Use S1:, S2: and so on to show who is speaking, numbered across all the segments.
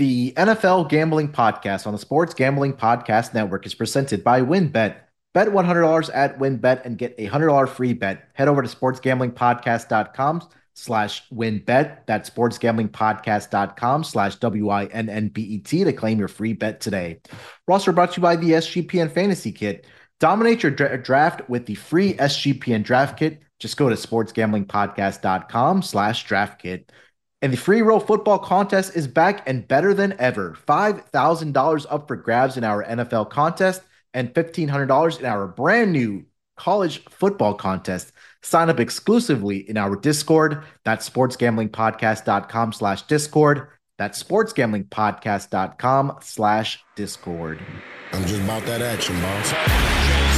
S1: The NFL Gambling Podcast on the Sports Gambling Podcast Network is presented by WynnBET. Bet $100 at WynnBET and get a $100 free bet. Head over to sportsgamblingpodcast.com slash wynnbet. That's sportsgamblingpodcast.com slash W-I-N-N-B-E-T to claim your free bet today. Roster brought to you by the SGPN Fantasy Kit. Dominate your dra- draft with the free SGPN Draft Kit. Just go to sportsgamblingpodcast.com slash draft kit. And the free roll football contest is back and better than ever. $5,000 up for grabs in our NFL contest and $1,500 in our brand new college football contest. Sign up exclusively in our Discord. That's sportsgamblingpodcast.com slash Discord. That's sportsgamblingpodcast.com slash Discord.
S2: I'm just about that action, boss.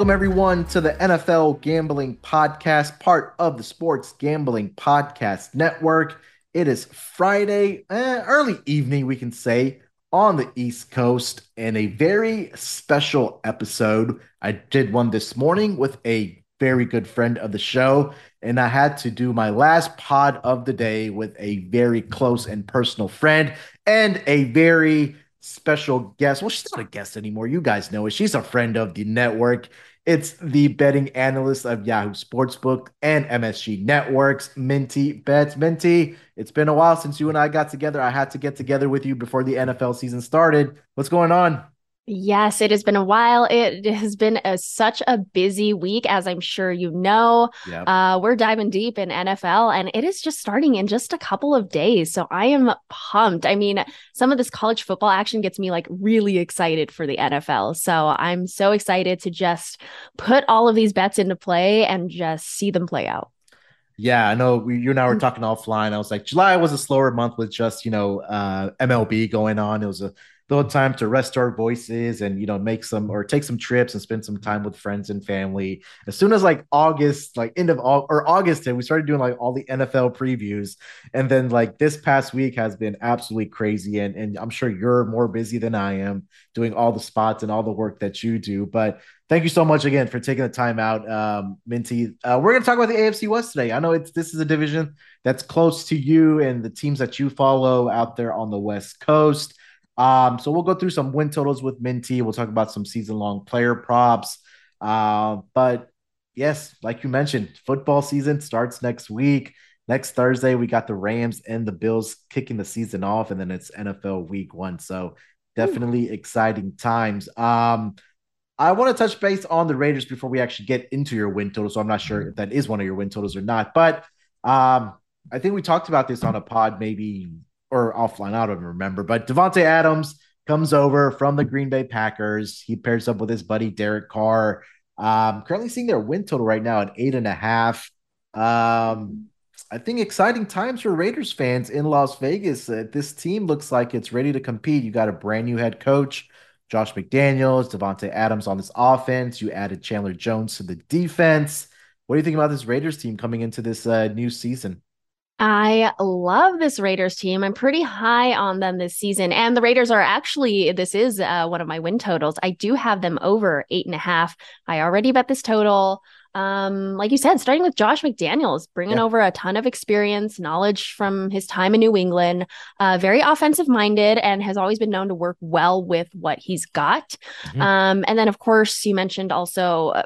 S1: Welcome, everyone, to the NFL Gambling Podcast, part of the Sports Gambling Podcast Network. It is Friday, eh, early evening, we can say, on the East Coast, and a very special episode. I did one this morning with a very good friend of the show, and I had to do my last pod of the day with a very close and personal friend and a very special guest. Well, she's not a guest anymore. You guys know it. She's a friend of the network. It's the betting analyst of Yahoo Sportsbook and MSG Networks, Minty Bets. Minty, it's been a while since you and I got together. I had to get together with you before the NFL season started. What's going on?
S3: Yes, it has been a while. It has been a, such a busy week, as I'm sure you know.
S1: Yeah.
S3: Uh, we're diving deep in NFL, and it is just starting in just a couple of days. So I am pumped. I mean, some of this college football action gets me like really excited for the NFL. So I'm so excited to just put all of these bets into play and just see them play out.
S1: Yeah, I know we, you and I were talking offline. I was like, July was a slower month with just, you know, uh, MLB going on. It was a little time to rest our voices and, you know, make some or take some trips and spend some time with friends and family. As soon as like August, like end of or August, we started doing like all the NFL previews. And then like this past week has been absolutely crazy. And, and I'm sure you're more busy than I am doing all the spots and all the work that you do. But thank you so much again for taking the time out, um, Minty. Uh, we're going to talk about the AFC West today. I know it's this is a division that's close to you and the teams that you follow out there on the West Coast. Um, so we'll go through some win totals with Minty. We'll talk about some season long player props. Uh, but yes, like you mentioned, football season starts next week. Next Thursday, we got the Rams and the Bills kicking the season off, and then it's NFL week one. So definitely exciting times. Um, I want to touch base on the Raiders before we actually get into your win total. So I'm not sure if that is one of your win totals or not. But um, I think we talked about this on a pod, maybe or offline. I don't remember. But Davante Adams comes over from the Green Bay Packers. He pairs up with his buddy Derek Carr. Um, currently seeing their win total right now at eight and a half. Um, I think exciting times for Raiders fans in Las Vegas. Uh, this team looks like it's ready to compete. You got a brand new head coach, Josh McDaniels, Davante Adams on this offense. You added Chandler Jones to the defense. What do you think about this Raiders team coming into this uh, new season?
S3: I love this Raiders team. I'm pretty high on them this season. And the Raiders are actually, this is uh, one of my win totals. I do have them over eight and a half. I already bet this total. Um, like you said, starting with Josh McDaniels, bringing
S1: Yeah.
S3: over a ton of experience, knowledge from his time in New England, uh, very offensive minded, and has always been known to work well with what he's got.
S1: Mhm.
S3: Um, and then, of course, you mentioned also uh,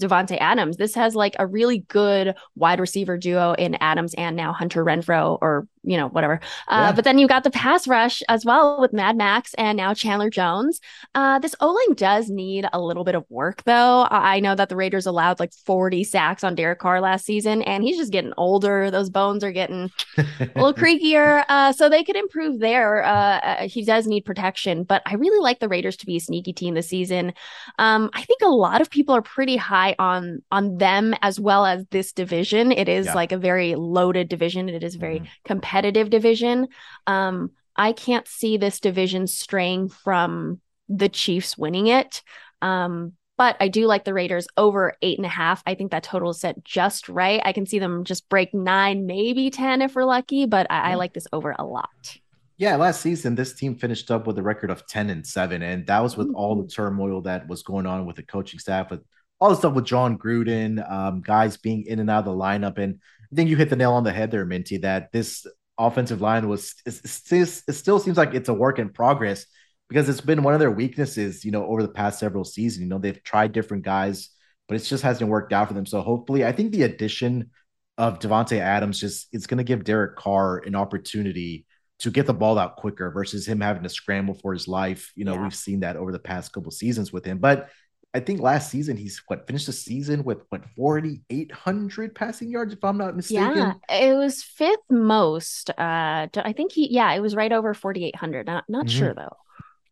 S3: Davante Adams. This has like a really good wide receiver duo in Adams and now Hunter Renfrow, or you know whatever. Uh,
S1: Yeah.
S3: But then you got the pass rush as well with Mad Max and now Chandler Jones. Uh, this O line does need a little bit of work, though. I know that the Raiders allowed like 40 sacks on Derek Carr last season, and he's just getting older. Those bones are getting a little creakier. Uh, so they could improve there. Uh, uh, he does need protection, but I really like the Raiders to be a sneaky team this season. Um, I think a lot of people are pretty high on on them as well as this division. It is
S1: Yeah.
S3: like a very loaded division. It is very
S1: Mhm.
S3: competitive division. Um, I can't see this division straying from the Chiefs winning it. Um, but I do like the Raiders over eight and a half. I think that total is set just right. I can see them just break nine, maybe 10 if we're lucky, but I, I like this over a lot.
S1: Yeah, last season this team finished up with a record of 10 and 7 and that was with all the
S3: Mm-hmm.
S1: turmoil that was going on with the coaching staff with all the stuff with Jon Gruden, um, guys being in and out of the lineup and I think you hit the nail on the head there Minty that this offensive line was it, still seems like it's a work in progress because it's been one of their weaknesses, you know, over the past several seasons. You know, they've tried different guys, but it just hasn't worked out for them. So hopefully, I think the addition of Davante Adams just it's going to give Derek Carr an opportunity to get the ball out quicker versus him having to scramble for his life. You know,
S3: Yeah.
S1: we've seen that over the past couple seasons with him, but I think last season he's what finished the season with what 4,800 passing yards, if I'm not mistaken.
S3: Yeah, it was fifth most. Uh, I think he, yeah, it was right over 4,800. Not, not
S1: Mhm.
S3: sure though.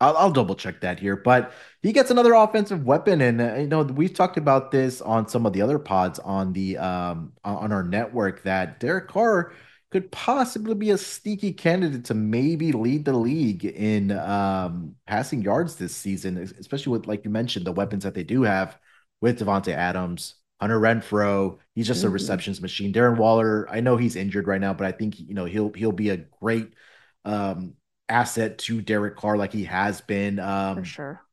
S1: I'll, I'll double check that here, but he gets another offensive weapon, and uh, you know we've talked about this on some of the other pods on the um on on our network that Derek Carr could possibly be a sneaky candidate to maybe lead the league in um passing yards this season, especially with like you mentioned the weapons that they do have with Davante Adams, Hunter Renfrow. He's just a
S3: Mhm.
S1: receptions machine. Darren Waller, I know he's injured right now, but I think you know he'll he'll be a great um asset to Derek Carr like he has been.
S3: For
S1: Um,
S3: sure.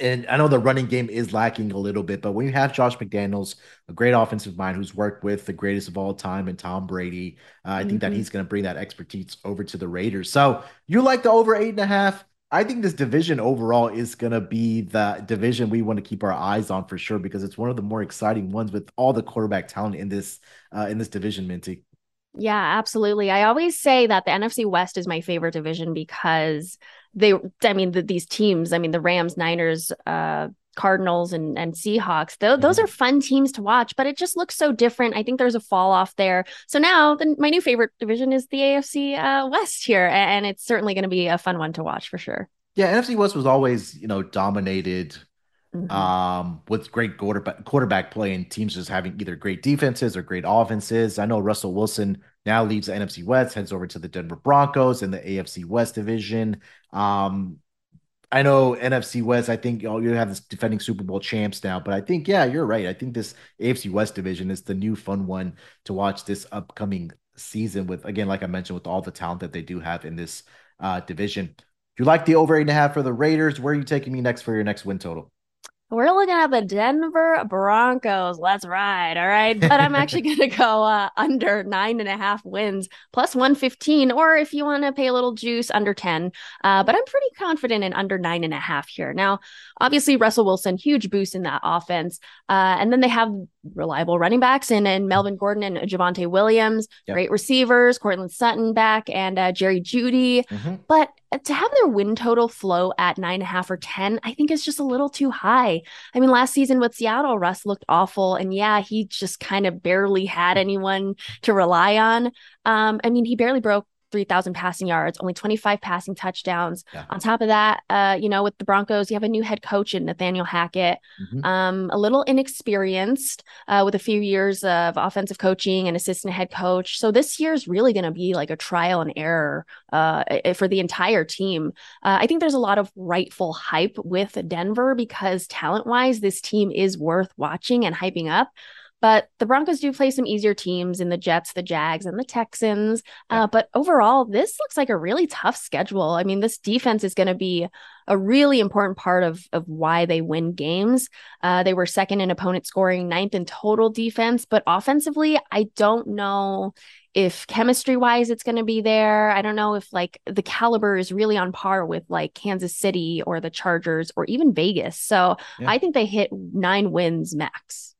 S1: And I know the running game is lacking a little bit, but when you have Josh McDaniels, a great offensive mind who's worked with the greatest of all time and Tom Brady, uh, I think that
S3: Mhm.
S1: he's going to bring that expertise over to the Raiders. So you like the over eight and a half. I think this division overall is going to be the division we want to keep our eyes on for sure because it's one of the more exciting ones with all the quarterback talent in this uh, in this division, Minty.
S3: Yeah, absolutely. I always say that the NFC West is my favorite division because they, I mean, the, these teams, I mean, the Rams, Niners, uh, Cardinals, and and Seahawks. Tho- those
S1: Mhm.
S3: are fun teams to watch, but it just looks so different. I think there's a fall off there. So now, the, my new favorite division is the AFC uh, West here, and it's certainly going to be a fun one to watch for sure.
S1: Yeah, NFC West was always you know dominated
S3: Mhm.
S1: um, with great quarterback quarterback play and teams just having either great defenses or great offenses. I know Russell Wilson now leaves the NFC West, heads over to the Denver Broncos in the AFC West division. Um, I know NFC West. I think you, know, you have this defending Super Bowl champs now, but I think yeah, you're right. I think this AFC West division is the new fun one to watch this upcoming season. With again, like I mentioned, with all the talent that they do have in this uh, division. You like the over eight and a half for the Raiders? Where are you taking me next for your next win total?
S3: We're looking at the Denver Broncos. Let's ride. All right. But I'm actually going to go uh, under nine and a half wins plus 115, or if you want to pay a little juice, under 10. Uh, but I'm pretty confident in under nine and a half here. Now, obviously, Russell Wilson, huge boost in that offense. Uh, and then they have reliable running backs in, in Melvin Gordon and Javonte Williams,
S1: Yep.
S3: great receivers, Courtland Sutton back, and uh, Jerry Jeudy. But uh, to have their win total flow at nine and a half or 10, I think is just a little too high. I mean, last season with Seattle, Russ looked awful. And yeah, he just kind of barely had anyone to rely on. Um, I mean, he barely broke 3,000 passing yards, only 25 passing touchdowns.
S1: Yeah.
S3: On top of that, uh, you know, with the Broncos, you have a new head coach in Nathaniel Hackett,
S1: Mhm.
S3: um, a little inexperienced uh, with a few years of offensive coaching and assistant head coach. So this year is really going to be like a trial and error uh, for the entire team. Uh, I think there's a lot of rightful hype with Denver because talent wise, this team is worth watching and hyping up. But the Broncos do play some easier teams in the Jets, the Jags, and the Texans.
S1: Yeah.
S3: Uh, but overall, this looks like a really tough schedule. I mean, this defense is going to be a really important part of, of why they win games. Uh, they were second in opponent scoring, ninth in total defense. But offensively, I don't know if chemistry wise it's going to be there. I don't know if like the caliber is really on par with like Kansas City or the Chargers or even Vegas. So
S1: Yeah.
S3: I think they hit nine wins max.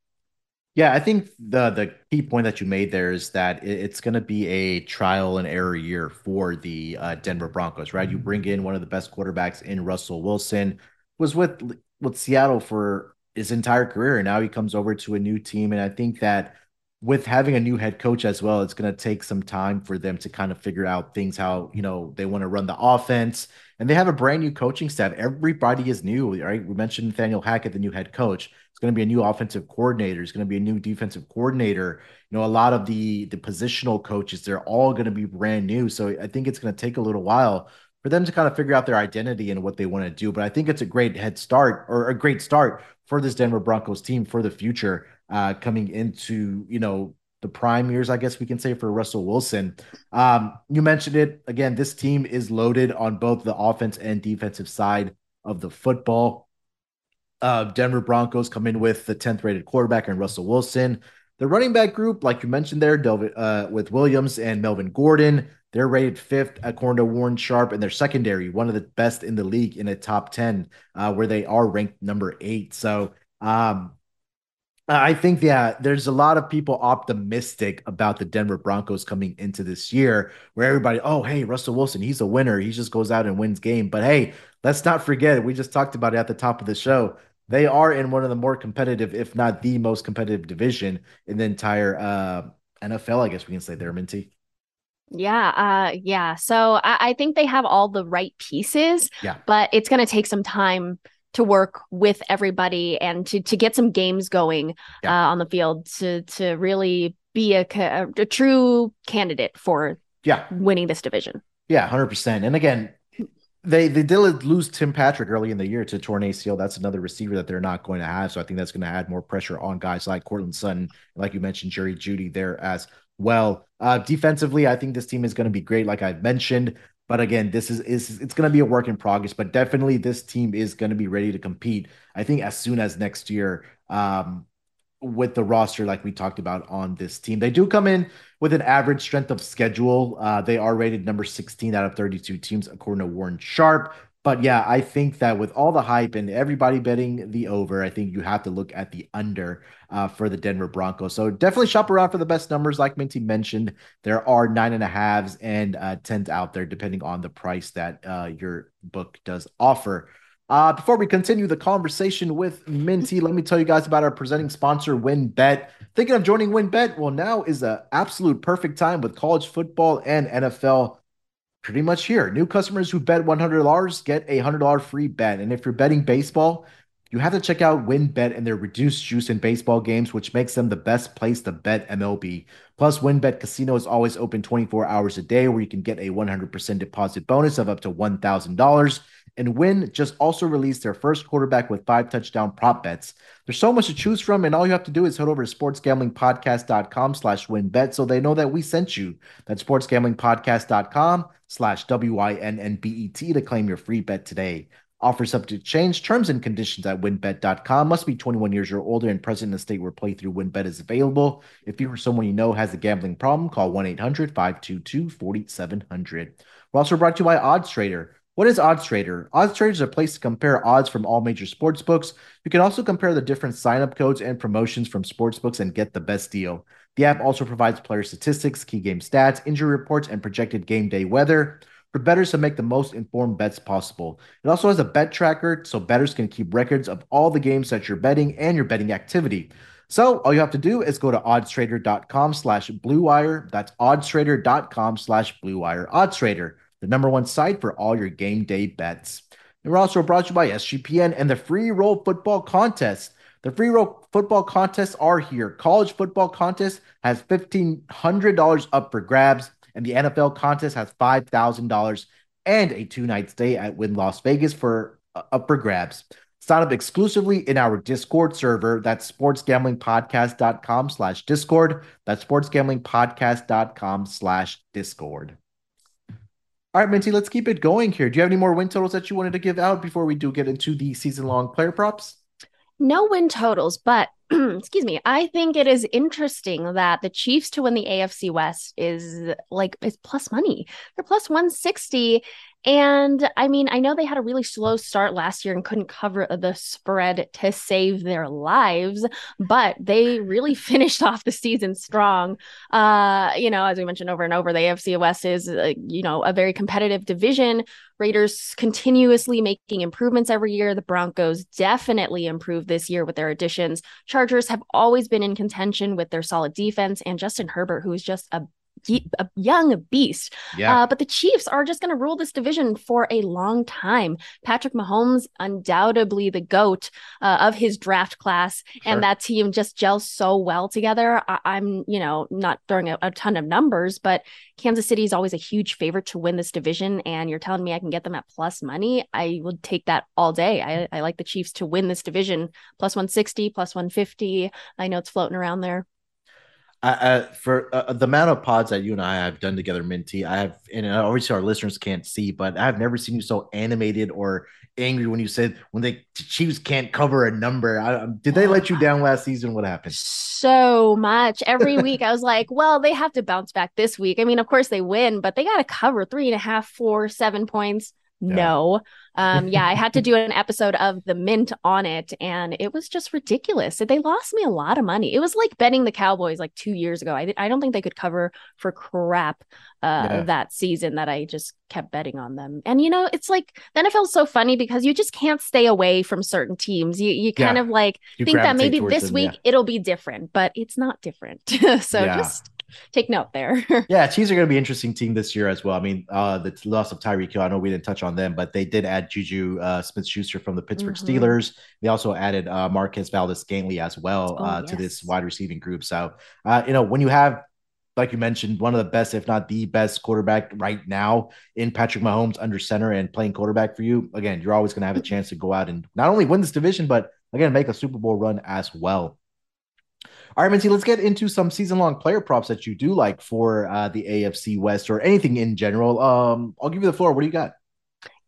S1: Yeah, I think the the key point that you made there is that it- it's going to be a trial and error year for the uh, Denver Broncos, right? You bring in one of the best quarterbacks in Russell Wilson, was with with Seattle for his entire career, and now he comes over to a new team, and I think that with having a new head coach as well, it's going to take some time for them to kind of figure out things how, you know, they want to run the offense. And they have a brand new coaching staff. Everybody is new, right? We mentioned Nathaniel Hackett, the new head coach. It's going to be a new offensive coordinator. It's going to be a new defensive coordinator. You know, a lot of the the positional coaches, they're all going to be brand new. So I think it's going to take a little while for them to kind of figure out their identity and what they want to do. But I think it's a great head start or a great start for this Denver Broncos team for the future uh, coming into, you know, the prime years, I guess we can say, for Russell Wilson. Um, you mentioned it again. This team is loaded on both the offense and defensive side of the football. Uh, Denver Broncos come in with the 10th rated quarterback and Russell Wilson. The running back group, like you mentioned there, Delvin, uh, with Williams and Melvin Gordon, they're rated fifth according to Warren Sharp, and their secondary, one of the best in the league in a top 10, uh, where they are ranked number eight. So um, I think, yeah, there's a lot of people optimistic about the Denver Broncos coming into this year, where everybody, oh, hey, Russell Wilson, he's a winner. He just goes out and wins game. But hey, let's not forget, we just talked about it at the top of the show. They are in one of the more competitive, if not the most competitive division in the entire uh, NFL, I guess we can say there, Minty.
S3: Yeah, uh, yeah. So I, I think they have all the right pieces.
S1: Yeah.
S3: But it's going to take some time to work with everybody and to to get some games going
S1: Yeah.
S3: uh, on the field to to really be a, a true candidate for
S1: Yeah.
S3: winning this division.
S1: Yeah, hundred percent. And again, they they did lose Tim Patrick early in the year to torn ACL. That's another receiver that they're not going to have. So I think that's going to add more pressure on guys like Courtland Sutton, like you mentioned, Jerry Jeudy there as well. Uh, defensively, I think this team is going to be great, like I mentioned. But again, this is is it's going to be a work in progress. But definitely, this team is going to be ready to compete. I think as soon as next year. Um, with the roster like we talked about on this team. They do come in with an average strength of schedule. Uh, they are rated number 16 out of 32 teams, according to Warren Sharp. But yeah, I think that with all the hype and everybody betting the over, I think you have to look at the under uh, for the Denver Broncos. So definitely shop around for the best numbers. Like Minty mentioned, there are nine and a halves and uh, tens out there, depending on the price that uh, your book does offer. Uh, before we continue the conversation with Minty, let me tell you guys about our presenting sponsor, WynnBET. Thinking of joining WynnBET? Well, now is the absolute perfect time with college football and NFL pretty much here. New customers who bet $100 get a $100 free bet. And if you're betting baseball, you have to check out WynnBET and their reduced juice in baseball games, which makes them the best place to bet MLB. Plus, WynnBET Casino is always open 24 hours a day, where you can get a 100% deposit bonus of up to $1,000. And Wynn just also released their first quarterback with five touchdown prop bets. There's so much to choose from, and all you have to do is head over to sportsgamblingpodcast.com slash wynnbet so they know that we sent you. That's sportsgamblingpodcast.com slash W-I-N-N-B-E-T to claim your free bet today. Offer subject to change. Terms and conditions at wynnbet.com. Must be 21 years or older and present in a state where playthrough WynnBET is available. If you or someone you know has a gambling problem, call 1-800-522-4700. We're also brought to you by Odds Trader. What is Odds Trader? Odds Trader is a place to compare odds from all major sports books. You can also compare the different sign-up codes and promotions from sports books and get the best deal. The app also provides player statistics, key game stats, injury reports, and projected game day weather for bettors to make the most informed bets possible. It also has a bet tracker so bettors can keep records of all the games that you're betting and your betting activity. So all you have to do is go to oddstrader.com slash blue wire. That's oddstrader.com slash blue wire. Oddstrader, the number one site for all your game day bets. And we're also brought to you by SGPN and the free roll football contest. The free roll football contests are here. College football contest has $1,500 up for grabs and the NFL contest has $5,000 and a two night stay at Wynn Las Vegas for uh, up for grabs. Sign up exclusively in our Discord server. That's sportsgamblingpodcast.com slash Discord. That's sportsgamblingpodcast.com slash Discord. All right, Minty, let's keep it going here. Do you have any more win totals that you wanted to give out before we do get into the season long player props?
S3: No win totals, but excuse me, I think it is interesting that the Chiefs to win the AFC West is like is plus money. They're plus 160 And I mean, I know they had a really slow start last year and couldn't cover the spread to save their lives, but they really finished off the season strong. Uh, you know, as we mentioned over and over, the AFC West is, uh, you know, a very competitive division. Raiders continuously making improvements every year. The Broncos definitely improved this year with their additions. Chargers have always been in contention with their solid defense and Justin Herbert, who is just a a young beast.
S1: Yeah.
S3: Uh, but the Chiefs are just going to rule this division for a long time. Patrick Mahomes, undoubtedly the GOAT uh, of his draft class,
S1: Sure.
S3: and that team just gels so well together. I- am you know, not throwing a, a ton of numbers, but Kansas City is always a huge favorite to win this division. And you're telling me I can get them at plus money? I would take that all day. I, I like the Chiefs to win this division plus 160, plus 150. I know it's floating around there.
S1: I, I, for uh, uh, the amount of pods that you and I have done together, Minty, I have, and uh, obviously our listeners can't see, but I've never seen you so animated or angry when you said when the Chiefs can't cover a number. I, um, did they let you down last season? What happened?
S3: So much every week. I was like, well, they have to bounce back this week. I mean, of course they win, but they got to cover three and a half, four, seven points.
S1: Yeah.
S3: No. Um, yeah, I had to do an episode of the mint on it, and it was just ridiculous. They lost me a lot of money. It was like betting the Cowboys like two years ago. I, I don't think they could cover for crap uh,
S1: Yeah.
S3: that season that I just kept betting on them. And you know, it's like the NFL is so funny because you just can't stay away from certain teams. You you kind
S1: Yeah.
S3: of like
S1: You
S3: think that maybe this
S1: them,
S3: week it'll be different, but it's not different. so just take note there.
S1: Yeah, Chiefs are going to be an interesting team this year as well. I mean, uh, the loss of Tyreek Hill, I know we didn't touch on them, but they did add Juju uh, Smith Schuster from the Pittsburgh
S3: Mhm.
S1: Steelers. They also added uh, Marquez Valdes-Scantling as well
S3: Oh,
S1: uh, to this wide receiving group. So, uh, you know, when you have, like you mentioned, one of the best, if not the best quarterback right now in Patrick Mahomes under center and playing quarterback for you, again, you're always going to have a chance to go out and not only win this division, but again, make a Super Bowl run as well. All right, Minty, let's get into some season long player props that you do like for uh, the AFC West or anything in general. Um, I'll give you the floor. What do you got?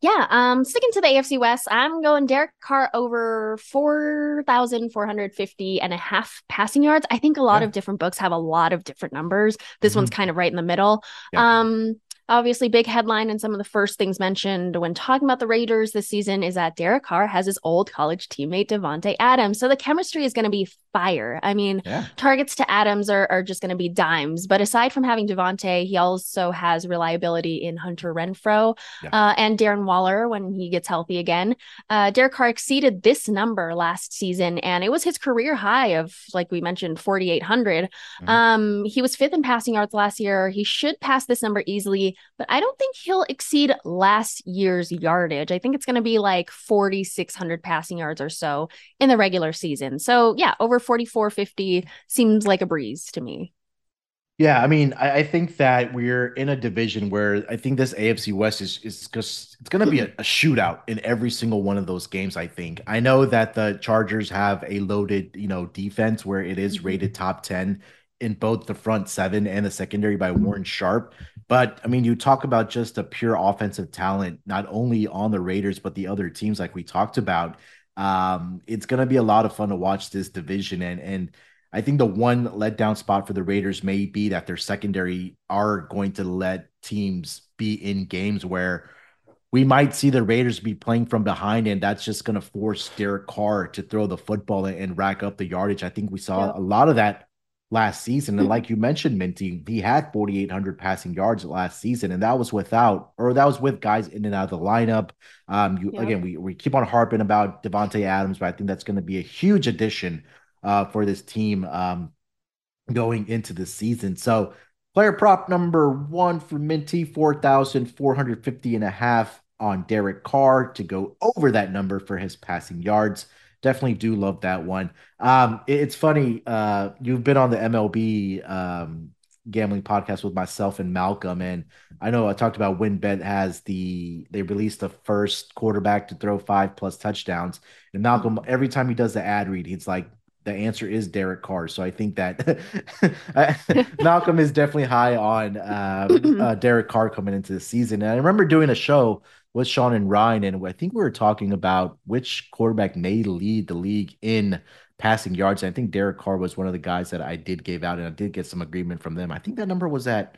S3: Yeah, um, sticking to the AFC West, I'm going Derek Carr over 4,450 and a half passing yards. I think a lot
S1: Yeah.
S3: of different books have a lot of different numbers. This
S1: Mhm.
S3: one's kind of right in the middle.
S1: Yeah.
S3: Um, obviously, big headline and some of the first things mentioned when talking about the Raiders this season is that Derek Carr has his old college teammate Davante Adams. So the chemistry is going to be fire. I mean,
S1: Yeah.
S3: targets to Adams are, are just going to be dimes. But aside from having Davante, he also has reliability in Hunter Renfrow
S1: Yeah.
S3: uh, and Darren Waller when he gets healthy again. Uh, Derek Carr exceeded this number last season, and it was his career high of, like we mentioned, 4,800.
S1: Mhm.
S3: Um, he was fifth in passing yards last year. He should pass this number easily, but I don't think he'll exceed last year's yardage. I think it's going to be like 4,600 passing yards or so in the regular season. So, yeah, over 4,450 seems like a breeze to me.
S1: Yeah, I mean, I, I think that we're in a division where I think this AFC West is is just it's going to be a, a shootout in every single one of those games. I think. I know that the Chargers have a loaded, you know, defense where it is
S3: Mhm.
S1: rated top ten in both the front seven and the secondary by Warren Sharp. But I mean, you talk about just a pure offensive talent, not only on the Raiders but the other teams, like we talked about. Um, it's going to be a lot of fun to watch this division and and. I think the one letdown spot for the Raiders may be that their secondary are going to let teams be in games where we might see the Raiders be playing from behind, and that's just going to force Derek Carr to throw the football and, and rack up the yardage. I think we saw
S3: Yep.
S1: a lot of that last season. And like you mentioned, Minty, he had 4,800 passing yards last season, and that was without, or that was with guys in and out of the lineup. Um, you
S3: Yep.
S1: again, we, we keep on harping about Davante Adams, but I think that's going to be a huge addition uh, for this team um, going into the season. So, player prop number one for Minty, 4,450 and a half on Derek Carr to go over that number for his passing yards. Definitely do love that one. Um, it- it's funny, uh, you've been on the MLB um, gambling podcast with myself and Malcolm, and I know I talked about WynnBET has the they released the first quarterback to throw five plus touchdowns. And Malcolm, every time he does the ad read, he's like, the answer is Derek Carr. So I think that Malcolm is definitely high on um, uh, Derek Carr coming into the season. And I remember doing a show with Sean and Ryan, and I think we were talking about which quarterback may lead the league in passing yards. And I think Derek Carr was one of the guys that I did give out, and I did get some agreement from them. I think that number was at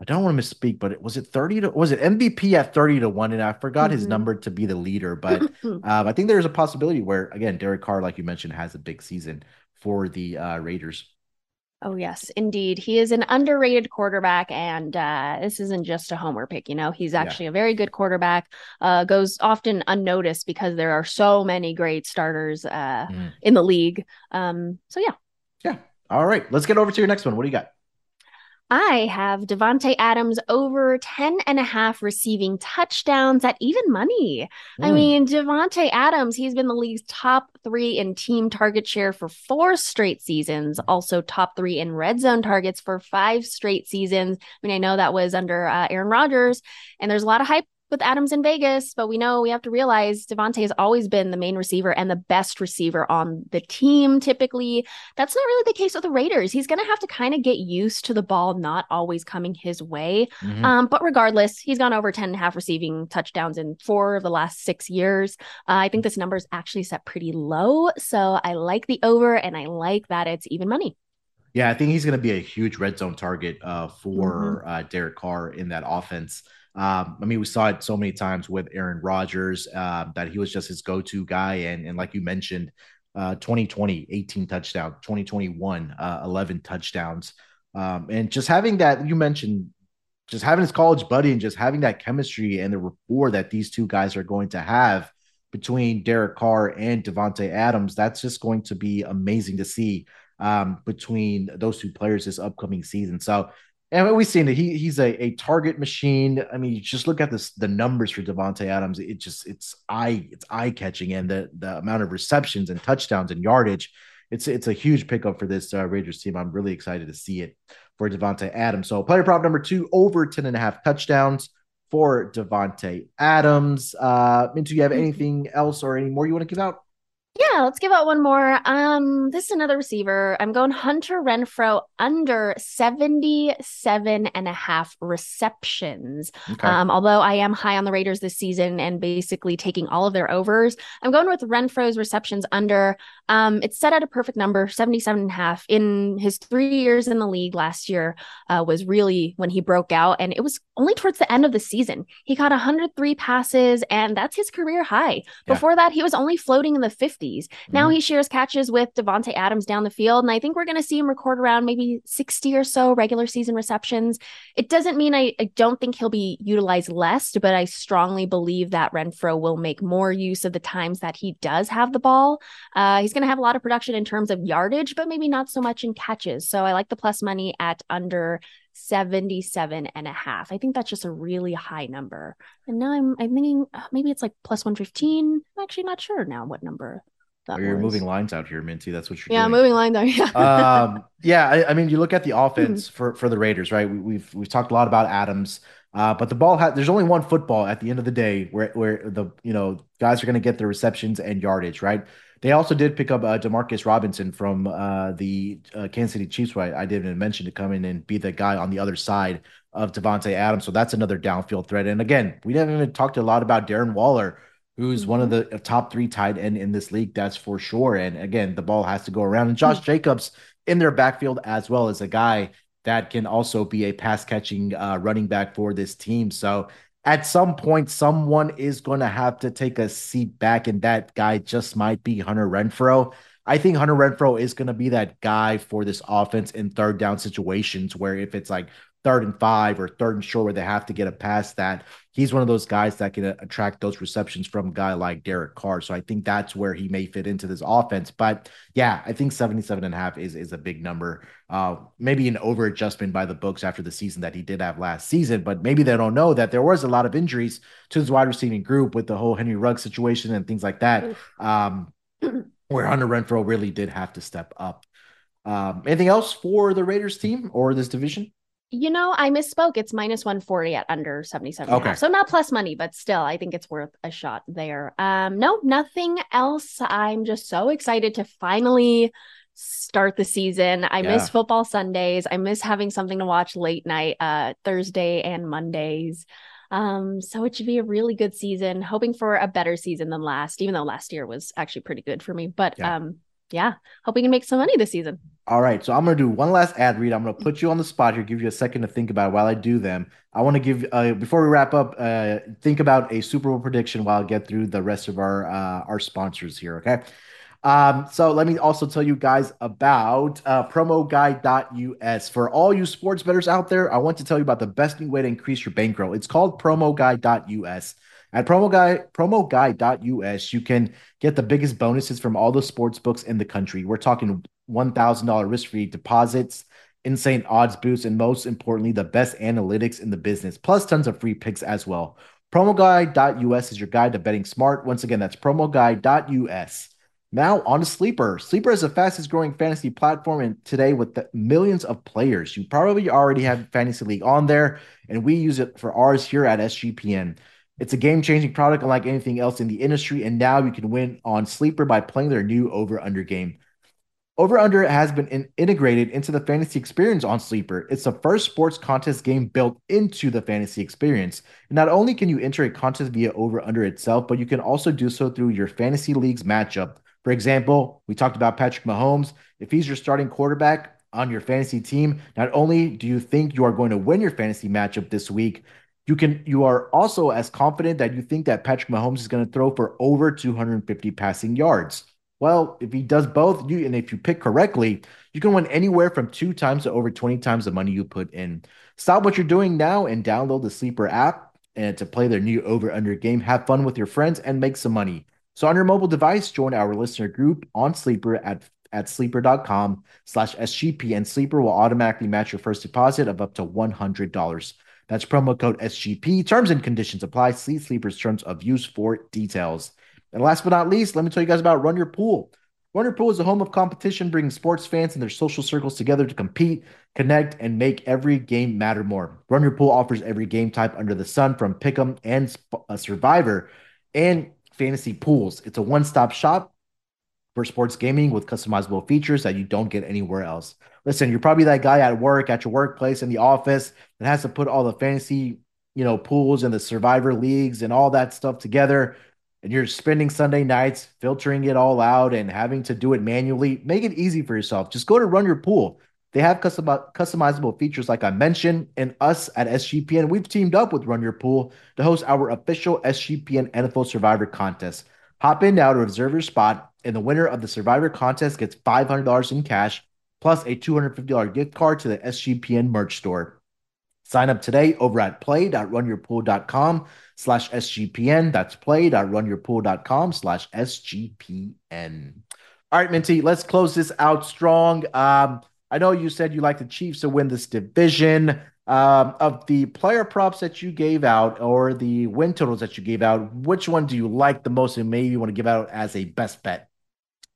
S1: I don't want to misspeak, but it was it 30 to was it MVP at 30 to 1? And I forgot his
S3: Mhm.
S1: number to be the leader, but um, I think there's a possibility where again, Derek Carr, like you mentioned, has a big season for the uh, Raiders.
S3: Oh, yes, indeed. He is an underrated quarterback, and uh, this isn't just a homer pick. You know, he's
S1: Yeah.
S3: actually a very good quarterback, uh, goes often unnoticed because there are so many great starters uh,
S1: Mhm.
S3: in the league. Um, so, yeah,
S1: Yeah. All right. Let's get over to your next one. What do you got?
S3: I have Davante Adams over 10 and a half receiving touchdowns at even money. I
S1: Mm.
S3: mean, Davante Adams, he's been the league's top three in team target share for four straight seasons, also top three in red zone targets for five straight seasons. I mean, I know that was under uh, Aaron Rodgers, and there's a lot of hype with Adams in Vegas, but we know we have to realize Davante has always been the main receiver and the best receiver on the team. Typically, that's not really the case with the Raiders. He's going to have to kind of get used to the ball not always coming his way.
S1: Mhm.
S3: Um, but regardless, he's gone over 10 and a half receiving touchdowns in four of the last six years. Uh, I think this number is actually set pretty low. So I like the over and I like that it's even money.
S1: Yeah, I think he's going to be a huge red zone target uh, for
S3: Mm-hmm.
S1: uh, Derek Carr in that offense. Um, I mean, we saw it so many times with Aaron Rodgers uh, that he was just his go-to guy, and and like you mentioned, uh, 2020, 18 touchdowns, 2021, uh, 11 touchdowns, um, and just having that you mentioned, just having his college buddy and just having that chemistry and the rapport that these two guys are going to have between Derek Carr and Davante Adams, that's just going to be amazing to see um, between those two players this upcoming season. So, and we've seen it. He he's a, a target machine. I mean, you just look at this the numbers for Davante Adams. It just it's eye it's eye catching, and the the amount of receptions and touchdowns and yardage. It's it's a huge pickup for this uh, Raiders team. I'm really excited to see it for Davante Adams. So player prop number two over 10 and a half touchdowns for Devonte Adams. Uh, Minty, you have anything else or any more you want to give out?
S3: Yeah, let's give out one more. Um, this is another receiver. I'm going Hunter Renfrow under 77 and a half receptions.
S1: Okay.
S3: Um, although I am high on the Raiders this season and basically taking all of their overs, I'm going with Renfrow's receptions under. Um, it's set at a perfect number, 77 and a half. In his three years in the league last year, uh, was really when he broke out. And it was only towards the end of the season. He caught 103 passes, and that's his career high.
S1: Yeah.
S3: Before that, he was only floating in the 50s. Now
S1: Mhm.
S3: he shares catches with Davante Adams down the field, and I think we're going to see him record around maybe 60 or so regular season receptions. It doesn't mean I, I don't think he'll be utilized less, but I strongly believe that Renfrow will make more use of the times that he does have the ball. Uh, he's going to have a lot of production in terms of yardage, but maybe not so much in catches. So I like the plus money at under 77 and a half. I think that's just a really high number. And now I'm I'm thinking uh, maybe it's like plus 115. I'm actually not sure now what number that
S1: you're
S3: was.
S1: moving lines out here, Minty. That's what you're
S3: Yeah,
S1: doing.
S3: moving line though. Yeah.
S1: um, yeah, I, I mean, you look at the offense for for the Raiders, right? We, we've we've talked a lot about Adams, uh, but the ball ha- there's only one football at the end of the day where where the you know guys are going to get their receptions and yardage, right? They also did pick up uh, Demarcus Robinson from uh, the uh, Kansas City Chiefs, right? I, didn't even mention to come in and be the guy on the other side of Davante Adams. So that's another downfield threat. And again, we haven't even talked a lot about Darren Waller, who's one of the top three tight end in this league. That's for sure. And again, the ball has to go around. And Josh Jacobs in their backfield as well as a guy that can also be a pass catching uh, running back for this team. So at some point, someone is going to have to take a seat back, and that guy just might be Hunter Renfrow. I think Hunter Renfrow is going to be that guy for this offense in third down situations where if it's like third and five or third and short where they have to get a pass that he's one of those guys that can attract those receptions from a guy like Derek Carr. So I think that's where he may fit into this offense. But yeah, I think 77 and a half is, is a big number. Uh, maybe an over adjustment by the books after the season that he did have last season, but maybe they don't know that there was a lot of injuries to his wide receiving group with the whole Henry Ruggs situation and things like that. Um, where Hunter Renfrow really did have to step up. Um, anything else for the Raiders team or this division?
S3: You know, I misspoke. It's minus 140 at under 77.
S1: Okay.
S3: So not plus money, but still, I think it's worth a shot there. Um, no, nothing else. I'm just so excited to finally start the season. I
S1: Yeah.
S3: miss football Sundays. I miss having something to watch late night, uh, Thursday and Mondays. Um, so it should be a really good season. Hoping for a better season than last, even though last year was actually pretty good for me. But
S1: Yeah.
S3: um, yeah, hope we can make some money this season.
S1: All right, so I'm gonna do one last ad read. I'm gonna put you on the spot here, give you a second to think about while I do them. I want to give uh, before we wrap up, uh, think about a Super Bowl prediction while I get through the rest of our uh, our sponsors here. Okay. Um, so let me also tell you guys about uh, promoguide.us. For all you sports bettors out there, I want to tell you about the best new way to increase your bankroll. It's called promoguide.us. At promo promoguide.us, you can get the biggest bonuses from all the sports books in the country. We're talking $1,000 risk-free deposits, insane odds boosts, and most importantly, the best analytics in the business, plus tons of free picks as well. Promoguide.us is your guide to betting smart. Once again, that's promoguide.us. Now on to Sleeper. Sleeper is the fastest growing fantasy platform and today with millions of players. You probably already have Fantasy League on there, and we use it for ours here at SGPN. It's a game changing product unlike anything else in the industry, and now you can win on Sleeper by playing their new over under game. Over Under has been in- integrated into the fantasy experience on Sleeper. It's the first sports contest game built into the fantasy experience. And not only can you enter a contest via Over Under itself, but you can also do so through your fantasy league's matchup. For example, we talked about Patrick Mahomes. If he's your starting quarterback on your fantasy team, not only do you think you are going to win your fantasy matchup this week, you can you are also as confident that you think that Patrick Mahomes is going to throw for over 250 passing yards. Well, if he does both, you and if you pick correctly, you can win anywhere from two times to over 20 times the money you put in. Stop what you're doing now and download the Sleeper app and to play their new over under game. Have fun with your friends and make some money. So on your mobile device, join our listener group on Sleeper at at sleeper.com slash SGP and Sleeper will automatically match your first deposit of up to $100. That's promo code SGP. Terms and conditions apply. See Sleeper's terms of use for details. And last but not least, let me tell you guys about Run Your Pool. Run Your Pool is a home of competition, bringing sports fans and their social circles together to compete, connect, and make every game matter more. Run Your Pool offers every game type under the sun, from Pick'em and uh, Survivor and fantasy pools. It's a one-stop shop for sports gaming with customizable features that you don't get anywhere else. Listen, you're probably that guy at work, at your workplace, in the office that has to put all the fantasy, you know, pools and the survivor leagues and all that stuff together. And you're spending Sunday nights filtering it all out and having to do it manually. Make it easy for yourself. Just go to run your pool. They have custom, customizable features like I mentioned, and us at SGPN, we've teamed up with Run Your Pool to host our official SGPN NFL Survivor contest. Hop in now to reserve your spot, and the winner of the Survivor contest gets $500 in cash plus a $250 gift card to the SGPN merch store. Sign up today over at play.runyourpool.com slash SGPN. That's play.runyourpool.com slash SGPN. All right, Minty, let's close this out strong. Um, I know you said you like the Chiefs to win this division. Um, of the player props that you gave out or the win totals that you gave out, which one do you like the most and maybe you want to give out as a best bet?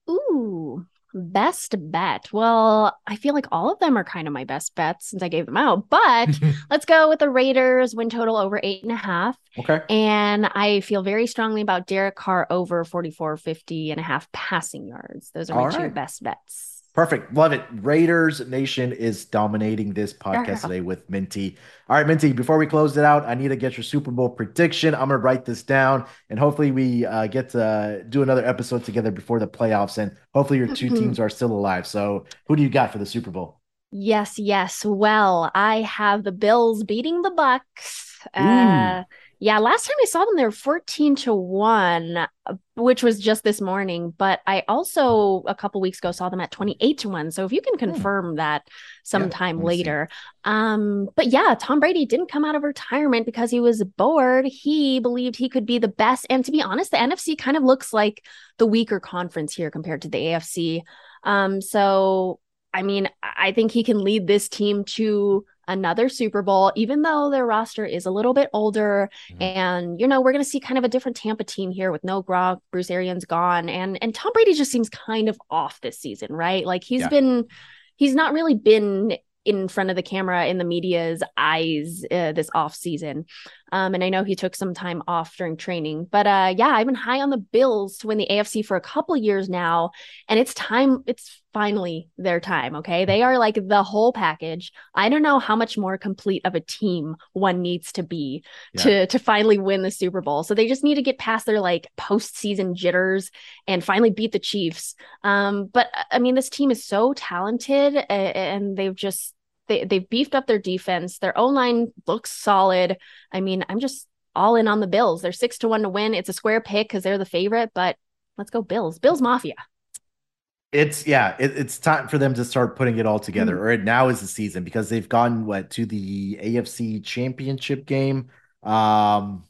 S3: Ooh, Best bet. Well, I feel like all of them are kind of my best bets since I gave them out, but let's go with the Raiders win total over eight and a half.
S1: Okay.
S3: And I feel very strongly about Derek Carr over 44, 50 and a half passing yards. Those are my
S1: All
S3: two
S1: right.
S3: best bets.
S1: Perfect. Love it. Raiders Nation is dominating this podcast today with Minty. All right, Minty, before we close it out, I need to get your Super Bowl prediction. I'm going to write this down and hopefully we uh, get to do another episode together before the playoffs. And hopefully your two teams are still alive. So who do you got for the Super Bowl?
S3: Yes, yes. Well, I have the Bills beating the Bucks. Uh, yeah, last time I saw them, they were 14 to 1, uh, which was just this morning. But I also, a couple weeks ago, saw them at 28 to 1. So if you can confirm that sometime
S1: see.
S3: later. Um, but yeah, Tom Brady didn't come out of retirement because he was bored. He believed he could be the best. And to be honest, the NFC kind of looks like the weaker conference here compared to the AFC. Um, so I mean, I think he can lead this team to another Super Bowl, even though their roster is a little bit older.
S1: Mhm.
S3: And, you know, we're going to see kind of a different Tampa team here with no Gronk, Bruce Arians gone. And, and Tom Brady just seems kind of off this season, right? Like he's
S1: Yeah.
S3: been, he's not really been in front of the camera in the media's eyes uh, this off season. Um, and I know he took some time off during training, but uh, yeah, I've been high on the Bills to win the AFC for a couple years now, and it's time. It's finally their time. Okay, they are like the whole package. I don't know how much more complete of a team one needs to be
S1: Yeah.
S3: to to finally win the Super Bowl. So they just need to get past their like postseason jitters and finally beat the Chiefs. Um, but I mean, this team is so talented, and they've just they they've beefed up their defense. Their O line looks solid. I mean, I'm just all in on the Bills. They're six to one to win. It's a square pick because they're the favorite, but let's go Bills. Bills Mafia.
S1: It's yeah, it, it's time for them to start putting it all together.
S3: Mm.
S1: Or now is the season because they've gotten what to the AFC Championship game um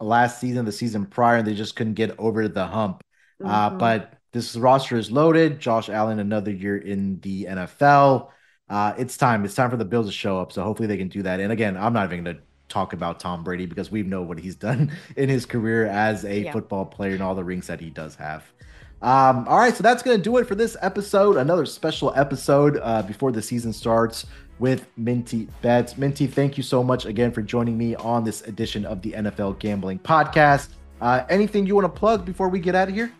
S1: last season, the season prior, and they just couldn't get over the hump. Uh,
S3: Mhm.
S1: but this roster is loaded. Josh Allen, another year in the NFL. Uh, it's time. It's time for the Bills to show up. So hopefully they can do that. And again, I'm not even going to talk about Tom Brady because we know what he's done in his career as a
S3: Yeah.
S1: football player and all the rings that he does have. Um, all right, so that's going to do it for this episode. Another special episode uh, before the season starts with Minty Bets. Minty, thank you so much again for joining me on this edition of the NFL Gambling Podcast. Uh, anything you want to plug before we get out of here?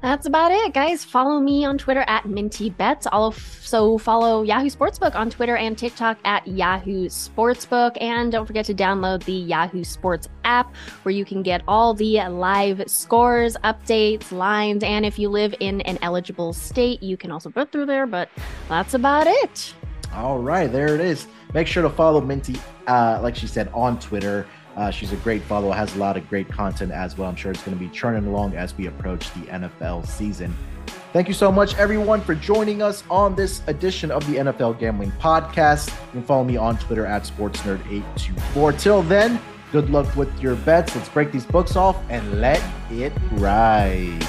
S3: That's about it, guys. Follow me on Twitter at Minty Bets. Also follow Yahoo Sportsbook on Twitter and TikTok at Yahoo Sportsbook. And don't forget to download the Yahoo Sports app where you can get all the live scores, updates, lines, and if you live in an eligible state, you can also put through there. But that's about it.
S1: All right, there it is. Make sure to follow Minty, uh, like she said, on Twitter. Uh, she's a great follower, has a lot of great content as well. I'm sure it's going to be churning along as we approach the NFL season. Thank you so much, everyone, for joining us on this edition of the NFL Gambling Podcast. You can follow me on Twitter at SportsNerd824. Till then, good luck with your bets. Let's break these books off and let it ride.